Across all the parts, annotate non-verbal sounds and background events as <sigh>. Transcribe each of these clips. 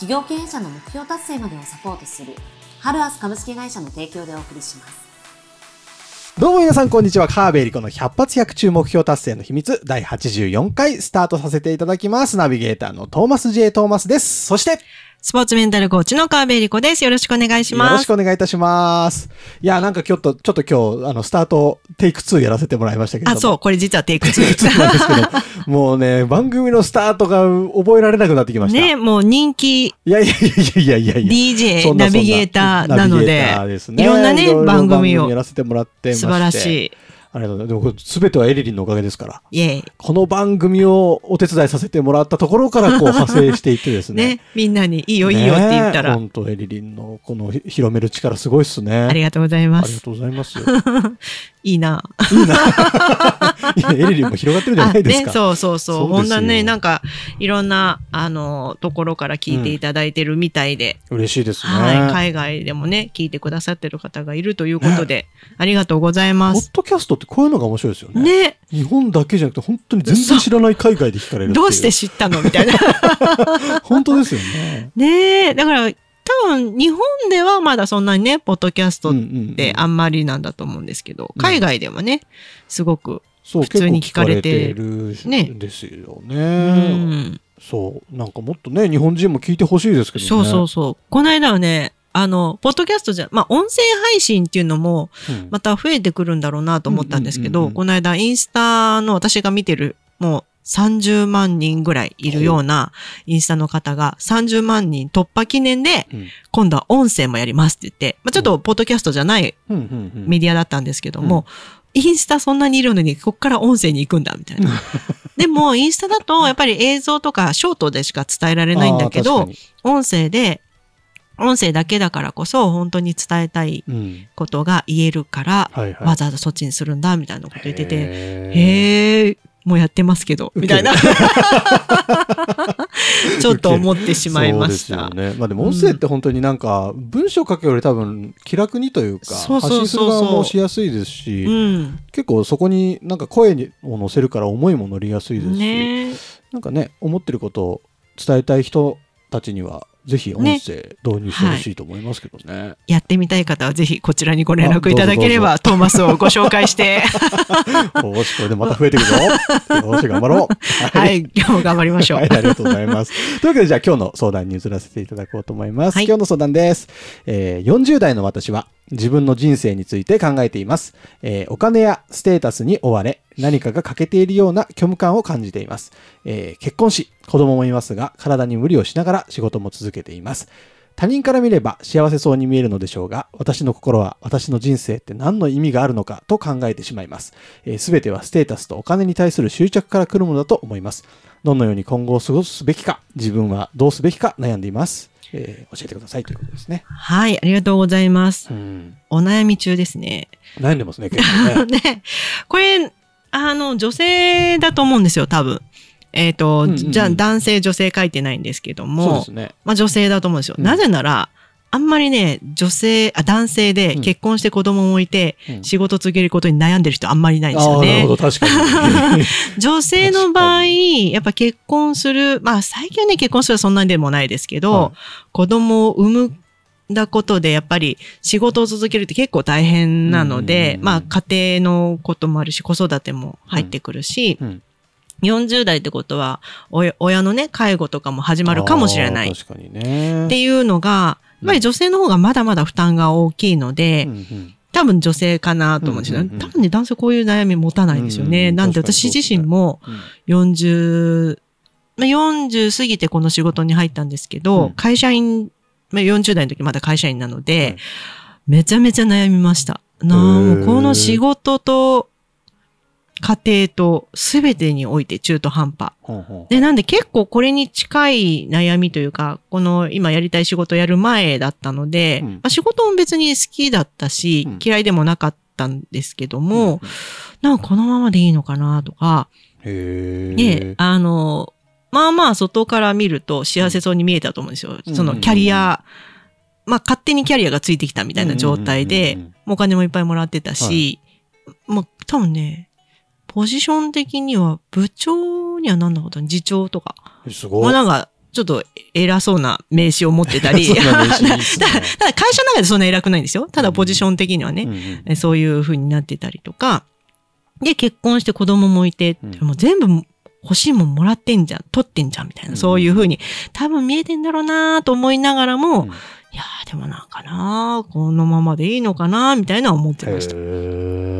企業経営者の目標達成までをサポートするハルアス株式会社の提供でお送りしますどうも皆さんこんにちは。カーベリコの百発百中目標達成の秘密第84回スタートさせていただきます。ナビゲーターのトーマス J. トーマスです。そして、スポーツメンタルコーチの川辺理子です。よろしくお願いしよます。ろしくお願いいたします。いや、なんかちょっと、ちょっと今日、あの、スタート、テイク2やらせてもらいましたけども。あ、そう、これ実はテイク2テイク2なんですけど、もうね、番組のスタートが覚えられなくなってきました。ね、もう人気いやいやいやいやいやいや。DJ ナビゲーターなのでですねいろんなね番組をやらせてもらってまして素晴らしい。ありがとうございます。でも、すべてはエリリンのおかげですから。この番組をお手伝いさせてもらったところからこう派生していってですね。ね、みんなにいいよいいよって言ったら、本当エリリンのこのひ広める力すごいっすね。ありがとうございまありがす。とうございます。<laughs> いいな。いやエリリンも広がってるじゃないですか。ね、そうそうそう。そうですよほんとね、なんか、いろんな、あの、ところから聞いていただいてるみたいで、嬉しいですね。はい、海外でもね、聞いてくださってる方がいるということで、ありがとうございます。ポッドキャストってこういうのが面白いですよね。ね、日本だけじゃなくて本当に全然知らない海外で聞かれるどうして知ったの？みたいな。<laughs> 本当ですよね。ねえ、だから、多分、日本ではまだそんなにね、ポッドキャストってあんまりなんだと思うんですけど、うん海外でもね、すごく、普通に聞かれてるんですようね。ん、そう。なんかもっとね、日本人も聞いてほしいですけどね。そうそうそう。この間はね、あの、ポッドキャストじゃ、まあ、音声配信っていうのも、うんまた増えてくるんだろうなと思ったんですけど、この間、インスタの私が見てる、もう30万人ぐらいいるようなインスタの方が30万人突破記念で、うん。今度は音声もやりますって言って、まあ、ちょっとポッドキャストじゃないメディアだったんですけども、インスタそんなにいるのに、こっから音声に行くんだ、みたいな。<laughs> でも、インスタだと、やっぱり映像とかショートでしか伝えられないんだけど音声で、音声だけだからこそ、本当に伝えたいことが言えるから、はいはい。わざわざそっちにするんだ、みたいなこと言ってて、へー。へえ、もうやってますけど、みたいな。<laughs> ちょっと思ってしまいました。ね。まあでも音声って本当になんか、文章書くより多分気楽にというか、発信する側もしやすいですし、うん。結構そこになんか声にを乗せるから思いも乗りやすいですし、ねなんかね、思ってることを伝えたい人たちには、ぜひ音声導入してほしいと思いますけどね。やってみたい方はぜひこちらにご連絡いただければ、トーマスをご紹介して、<laughs> よし、これでまた増えていくぞ。<laughs> よし、頑張ろう。はい、今日も頑張りましょう。はい、ありがとうございます。というわけで、じゃあ今日の相談に移らせていただこうと思います。はい今日の相談です。えー40代の私は自分の人生について考えています。えーお金やステータスに追われ、何かが欠けているような虚無感を感じています。えー結婚し、子供もいますが、体に無理をしながら仕事も続けています。他人から見れば幸せそうに見えるのでしょうが、私の心は私の人生って何の意味があるのかと考えてしまいます。すべてはステータスとお金に対する執着から来るものだと思います。どのように今後を過ごすべきか、自分はどうすべきか悩んでいます。えー教えてくださいということですね。はい、ありがとうございます。うん。お悩み中ですね。悩んでますね、結構ね。<laughs> ね、これ、あの、女性だと思うんですよ、多分。えっ、と、うんうんうんじゃあ男性、女性書いてないんですけどそうも、ですね。まあ女性だと思うんですよ。うんなぜなら、あんまりね、女性、あ、男性でうん。結婚して子供もいて、うん。仕事続けることに悩んでる人あんまりいないんですよああ、なるねほ。ど、確かに。<laughs> 女性の場合、確やっぱ結婚する、まあ最近はね、結婚するはそんなにでもないですけど、はい。子供を産むだことで、やっぱり仕事を続けるって結構大変なので、うん。まあ家庭のこともあるし、子育ても入ってくるし、うん。40代ってことは、親親のね、介護とかも始まるかもしれない。確かにね。ていうのが、ぱり女性の方がまだまだ負担が大きいので、うんうん。多分女性かなと思うんですよ、うんうんうん多分ね、男性こういう悩み持たないんですよね。うんうん。なんで私自身もうん。40、まあ、40過ぎてこの仕事に入ったんですけど、うん。会社員、まあ、40代の時まだ会社員なので、はいめちゃめちゃ悩みました。なあ、もうこの仕事と、家庭と全てにおいて中途半端。ほうほうで、なんで結構これに近い悩みというか、この今やりたい仕事やる前だったので、うん。まあ、仕事も別に好きだったし、うん。嫌いでもなかったんですけどうんも、なんかこのままでいいのかなとか、へで、え。あの、まあまあ外から見ると幸せそうに見えたと思うんですよ。うん。そのキャリア、まあ勝手にキャリアがついてきたみたいな状態で、お金もいっぱいもらってたし、まあ多分ね、ポジション的には部長にはなんなこと次長とか、すごい。まあなんかちょっと偉そうな名刺を持ってたり、<laughs> <laughs> ただただ会社の中でそんな偉くないんですよ。ただポジション的にはね、うんうん。えそういう風になってたりとか、で、結婚して子供もいて、うん。もう全部欲しいもんもらってんじゃん、取ってんじゃんみたいな、うん。そういう風に多分見えてんだろうなと思いながらも、うん。いやーでもなんかなこのままでいいのかなみたいな思ってました。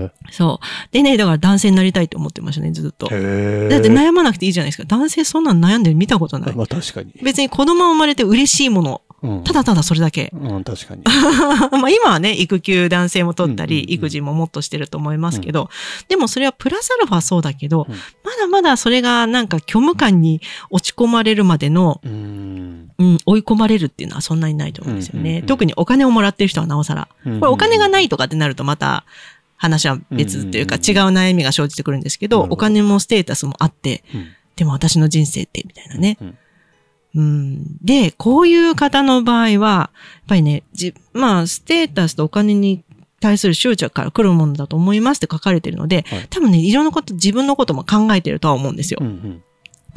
へそう。でね、だから男性になりたいと思ってましたね、ずっと。え。だって悩まなくていいじゃないですか。男性そんなん悩んでる見たことない。まあ確かに。別に子供生まれて嬉しいもの。うんただただそれだけ。うん、確かに。<laughs> まあ今はね、育休男性も取ったり、育児ももっとしてると思いますけど、でもそれはプラスアルファそうだけど、うんまだまだそれがなんか虚無感に落ち込まれるまでの、うん。うん、追い込まれるっていうのはそんなにないと思うんですよね。特にお金をもらってる人はなおさら。これお金がないいとかってなるとまた話は別っていうか違う悩みが生じてくるんですけど、お金もステータスもあって、うんでも私の人生ってみたいなね。で、こういう方の場合は、やっぱりね、じまあ、ステータスとお金に対する執着から来るものだと思いますって書かれてるので、はい多分ね、いろんなこと、自分のことも考えてるとは思うんですよ。うんうん。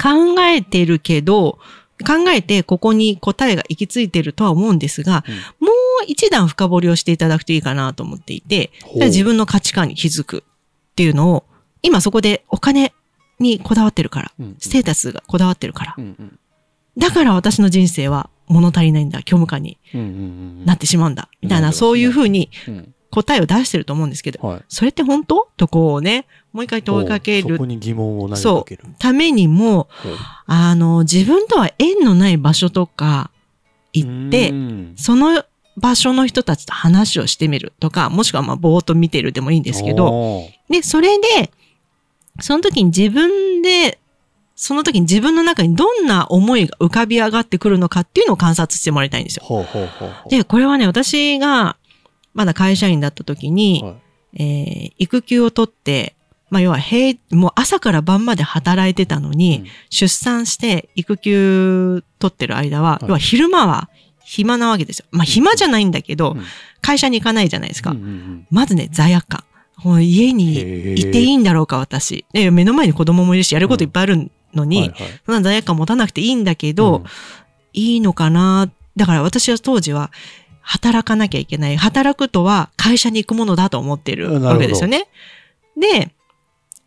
考えてるけど、考えてここに答えが行き着いてるとは思うんですが、もう一段深掘りをしていただくといいかなと思っていて、自分の価値観に気づくっていうのを、今そこでお金にこだわってるから、うんステータスがこだわってるから、うんうん。だから私の人生は物足りないんだ、虚無感にうんうんうんなってしまうんだ、みたいな、そういうふうにうん答えを出してると思うんですけど、はい。それって本当？とこうね、もう一回問いかけるそこに疑問を投げかける。ためにも、あの、自分とは縁のない場所とか行ってう、んその場所の人たちと話をしてみるとか、もしくはまあぼーっと見てるでもいいんですけど、で、それで、その時に自分で、その時に自分の中にどんな思いが浮かび上がってくるのかっていうのを観察してもらいたいんですよ。ほうほうほうほう。で、これはね、私がまだ会社員だった時に、はいえー育休を取って、まあ要は平、もう朝から晩まで働いてたのに、うん出産して育休取ってる間は、はい要は昼間は暇なわけですよ。まあ暇じゃないんだけど、うん会社に行かないじゃないですか。うんうんうんまずね、罪悪感。もう家にいていいんだろうか、私。ね目の前に子供もいるし、やることいっぱいあるのに、はいはいそんな罪悪感持たなくていいんだけど、うんいいのかな。だから私は当時は、働かなきゃいけない。働くとは会社に行くものだと思ってるわけですよね。で、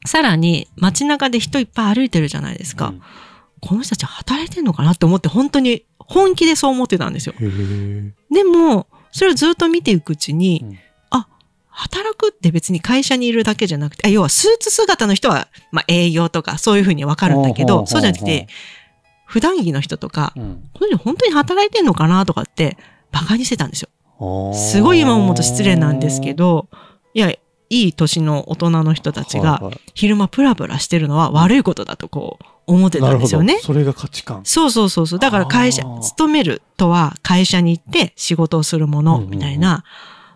さらに街中で人いっぱい歩いてるじゃないですか。うんこの人たち働いてんのかなって思って本当に本気でそう思ってたんですよ。でも、それをずっと見ていくうちに、うんあ、働くって別に会社にいるだけじゃなくて、あ要はスーツ姿の人は、まあ営業とかそういうふうにわかるんだけど、そうじゃなくて、普段着の人とか、うんこの人本当に働いてんのかなとかって、バカにしてたんですよ。すごい今思うと失礼なんですけど、いや、いい年の大人の人たちが昼間プラプラしてるのは悪いことだとこう思ってたんですよね。それが価値観。そうそうそうそう。だから会社勤めるとは会社に行って仕事をするもの、うんうんうんみたいな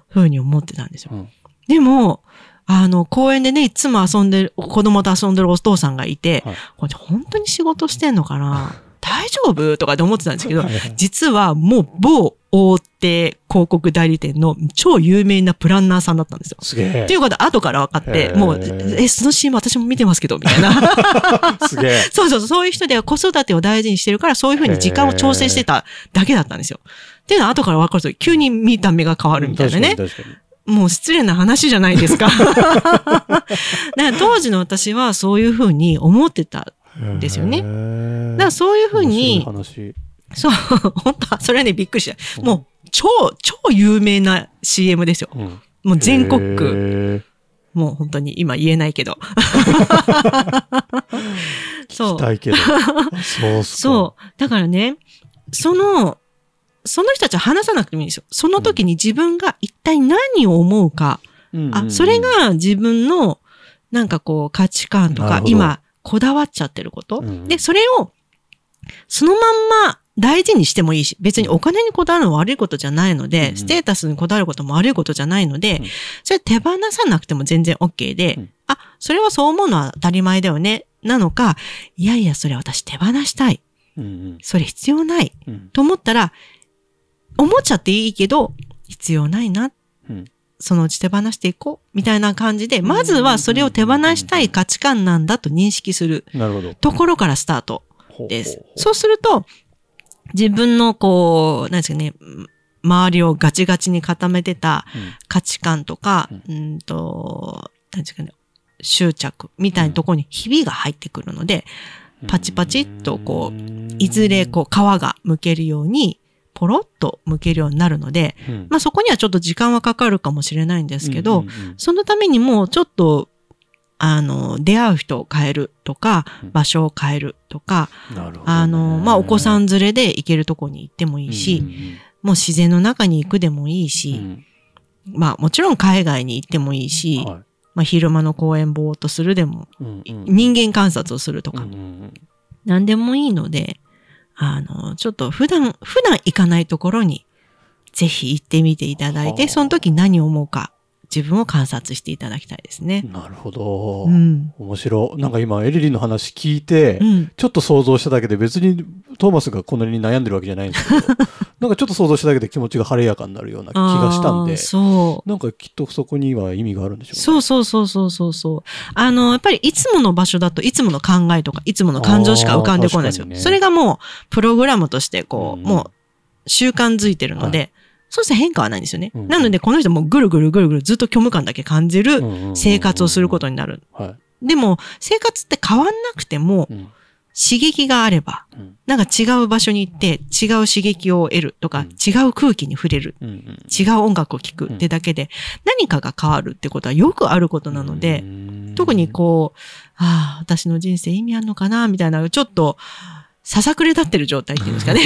風に思ってたんですよ。うんでも、あの、公園でね、いつも遊んでる、子供と遊んでるお父さんがいて、はいこれ本当に仕事してんのかな？大丈夫？とかって思ってたんですけどはいはい、実はもう某大手広告代理店の超有名なプランナーさんだったんですよ。すげえっていうことは後から分かってもう、え、その CM 私も見てますけど、みたいな。<laughs> すげえ。<laughs> そうそうそう、そういう人では子育てを大事にしてるから、そういうふうに時間を調整してただけだったんですよ。っていうのは後から分かると、急に見た目が変わるみたいなね。もう失礼な話じゃないですか。<laughs> だから当時の私はそういうふうに思ってた。ですよねだからそういうふうに、そう、本当はそれはね、びっくりした。もう、超、超有名な CM ですよ。話うんもう全国区。もう本当に今言えないけど。<laughs> そう。そう。だからね、その、その人たちは話さなくてもいいんですよ。その時に自分が一体何を思うか。うんあ、それ、が自分のなんかこう価値観とか今こだわっちゃってること？うんで、それをそのまんま大事にしてもいいし、別にお金にこだわるのは悪いことじゃないので、うんステータスにこだわることも悪いことじゃないので、うんそれ手放さなくても全然 OK で、うんあ、それはそう思うのは当たり前だよね、なのか、いやいや、それ私手放したい。うんうんそれ必要ない。うんと思ったら、思っちゃっていいけど、必要ないな。うんそのうち手放していこう。みたいな感じで、まずはそれを手放したい価値観なんだと認識する。ところからスタートです。そうすると、自分のこう、なんですかね、周りをガチガチに固めてた価値観とか、ううんと、なんですかね、執着みたいなところにひびが入ってくるので、パチパチっとこういずれこう皮が剥けるように、ポロッと剥けるようになるので、うん、まあそこにはちょっと時間はかかるかもしれないんですけど、うんうんうん。そのためにもちょっと、あの、出会う人を変えるとかうん、場所を変えるとか、あの、まあお子さん連れで行けるとこに行ってもいいし、もう自然の中に行くでもいいうんし、うん。まあもちろん海外に行ってもいいし、はい。まあ昼間の公園ぼーっとするでも、うんうん。人間観察をするとか、うんうん。何でもいいので、あの、ちょっと普段、普段行かないところに、ぜひ行ってみていただいて、はあ。その時何を思うか、自分を観察していただきたいですね。なるほど。うん。面白い。なんか今、エリリンの話聞いて、うん。ちょっと想像しただけで別にトーマスがこんなに悩んでるわけじゃないんですけど、<laughs> なんかちょっと想像しただけで気持ちが晴れやかになるような気がしたんでそう。なんかきっとそこには意味があるんでしょうね。そうそうそうそうそうそう。あの、やっぱりいつもの場所だといつもの考えとかいつもの感情しか浮かんでこないんですよ。ねそれがもうプログラムとしてこう、うんもう習慣づいてるので、そうすると変化はないんですよね。うんなのでこの人もうぐるぐるぐるぐるずっと虚無感だけ感じる生活をすることに。になる。はでも生活って変わんなくてもい。うん刺激があれば、うんなんか違う場所に行って違う刺激を得るとか、うん違う空気に触れる。違う音楽を聴くってだけで、何かが変わるってことはよくあることなので、特にこう、ああ、私の人生意味あんのかなみたいな、ちょっと、ささくれ立ってる状態っていうんですかね。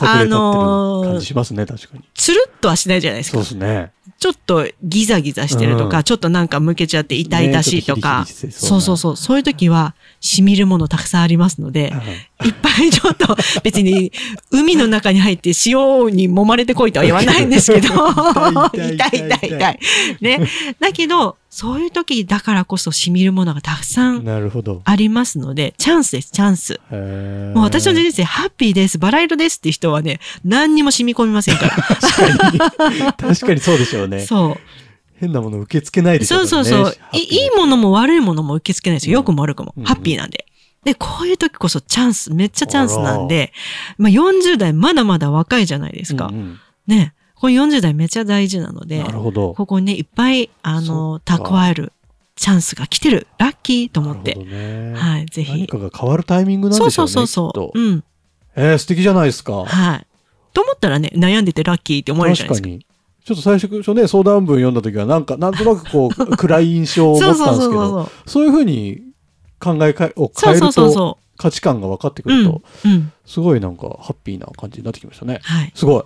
ああのー感じしますね、確かに。つるっとはしないじゃないですそうか。ですね。ちょっとギザギザしてるとか、うんちょっとなんか向けちゃって痛々しいとか、ねとヒリヒリそうそうそう、そういう時は、染みるものたくさんありますので、はいいっぱいちょっと、別に、海の中に入って塩に揉まれてこいとは言わないんですけど、痛い痛い痛い。<laughs> ね。だけど、そういう時だからこそ染みるものがたくさん。ありますので、チャンスです、チャンス。もう私の人生ハッピーです、バラ色ですって人はね、何にも染み込みませんから。確かに <laughs> そうでしょうね。そう。変なもの受け付けないでしょそううそうそう。いいいものも悪いものも受け付けないですよ。うん良くも悪くも。うんハッピーなんで。で、こういう時こそチャンス、めっちゃチャンスなんで、まあ40代まだまだ若いじゃないですか。うんうんね。この40代めっちゃ大事なのでな、るほど。ここにね、いっぱい、あの、蓄えるチャンスが来てる。ラッキーと思ってね。はい、ぜひ。何かが変わるタイミングなんそうでしょね。そううそうそう。うん。えー、素敵じゃないですか。はい。と思ったらね、悩んでてラッキーって思えるじゃないですか。確かに。ちょっと最初ね、相談文読んだ時は、なんか、なんとなくこう、<laughs> 暗い印象を持そうそうってたんですけど、そうそう。そういうふうに考えかをそうそう変えると、そうそ価値観が分かってくう。うんると、。うん。すごいなんか、ハッピーな感じになってきましたね。はい。すごい。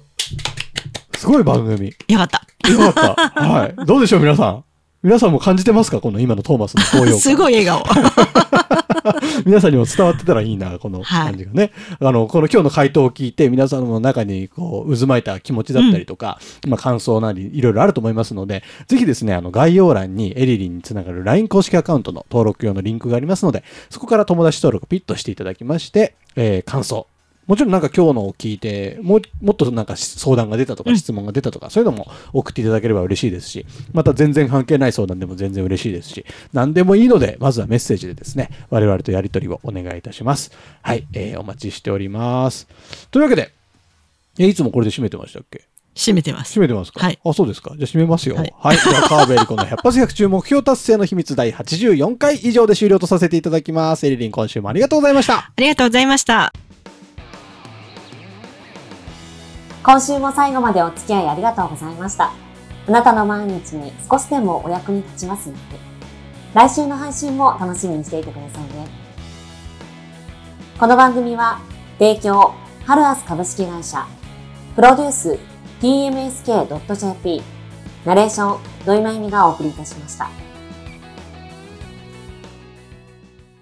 すごい番組。よかった。よかった。はい。<laughs> どうでしょう、皆さん。皆さんも感じてますか？この今のトーマスの高揚感。すごい笑顔。<laughs> 皆さんにも伝わってたらいいな、このはい感じがね。あの、この今日の回答を聞いて、皆さんの中にこう渦巻いた気持ちだったりとか、まあ感想なり、いろいろあると思いますので、ぜひですね、あの概要欄にエリリンにつながる LINE 公式アカウントの登録用のリンクがありますので、そこから友達登録ピッとしていただきまして、えー感想。もちろんなんか今日のを聞いて、もう、もっとなんか相談が出たとかうん質問が出たとか、そういうのも送っていただければ嬉しいですし、また全然関係ない相談でも全然嬉しいですし、何でもいいので、まずはメッセージでですね、我々とやり取りをお願いいたします。はい、えーお待ちしております。というわけで、えいつもこれで締めてましたっけ？締めてます。締めてますか？はいあ、そうですか。じゃあ締めますよ。ははいい。では、川辺エリコの100発100中目標達成の秘密第84回以上で終了とさせていただきます。エリリン今週もありがとうございました。ありがとうございました。今週も最後までお付き合いありがとうございました。あなたの毎日に少しでもお役に立ちますように。来週の配信も楽しみにしていてくださいね。この番組は、提供、ハルアス株式会社、プロデュース、tmsk.jp、ナレーション、土井まゆみがお送りいたしました。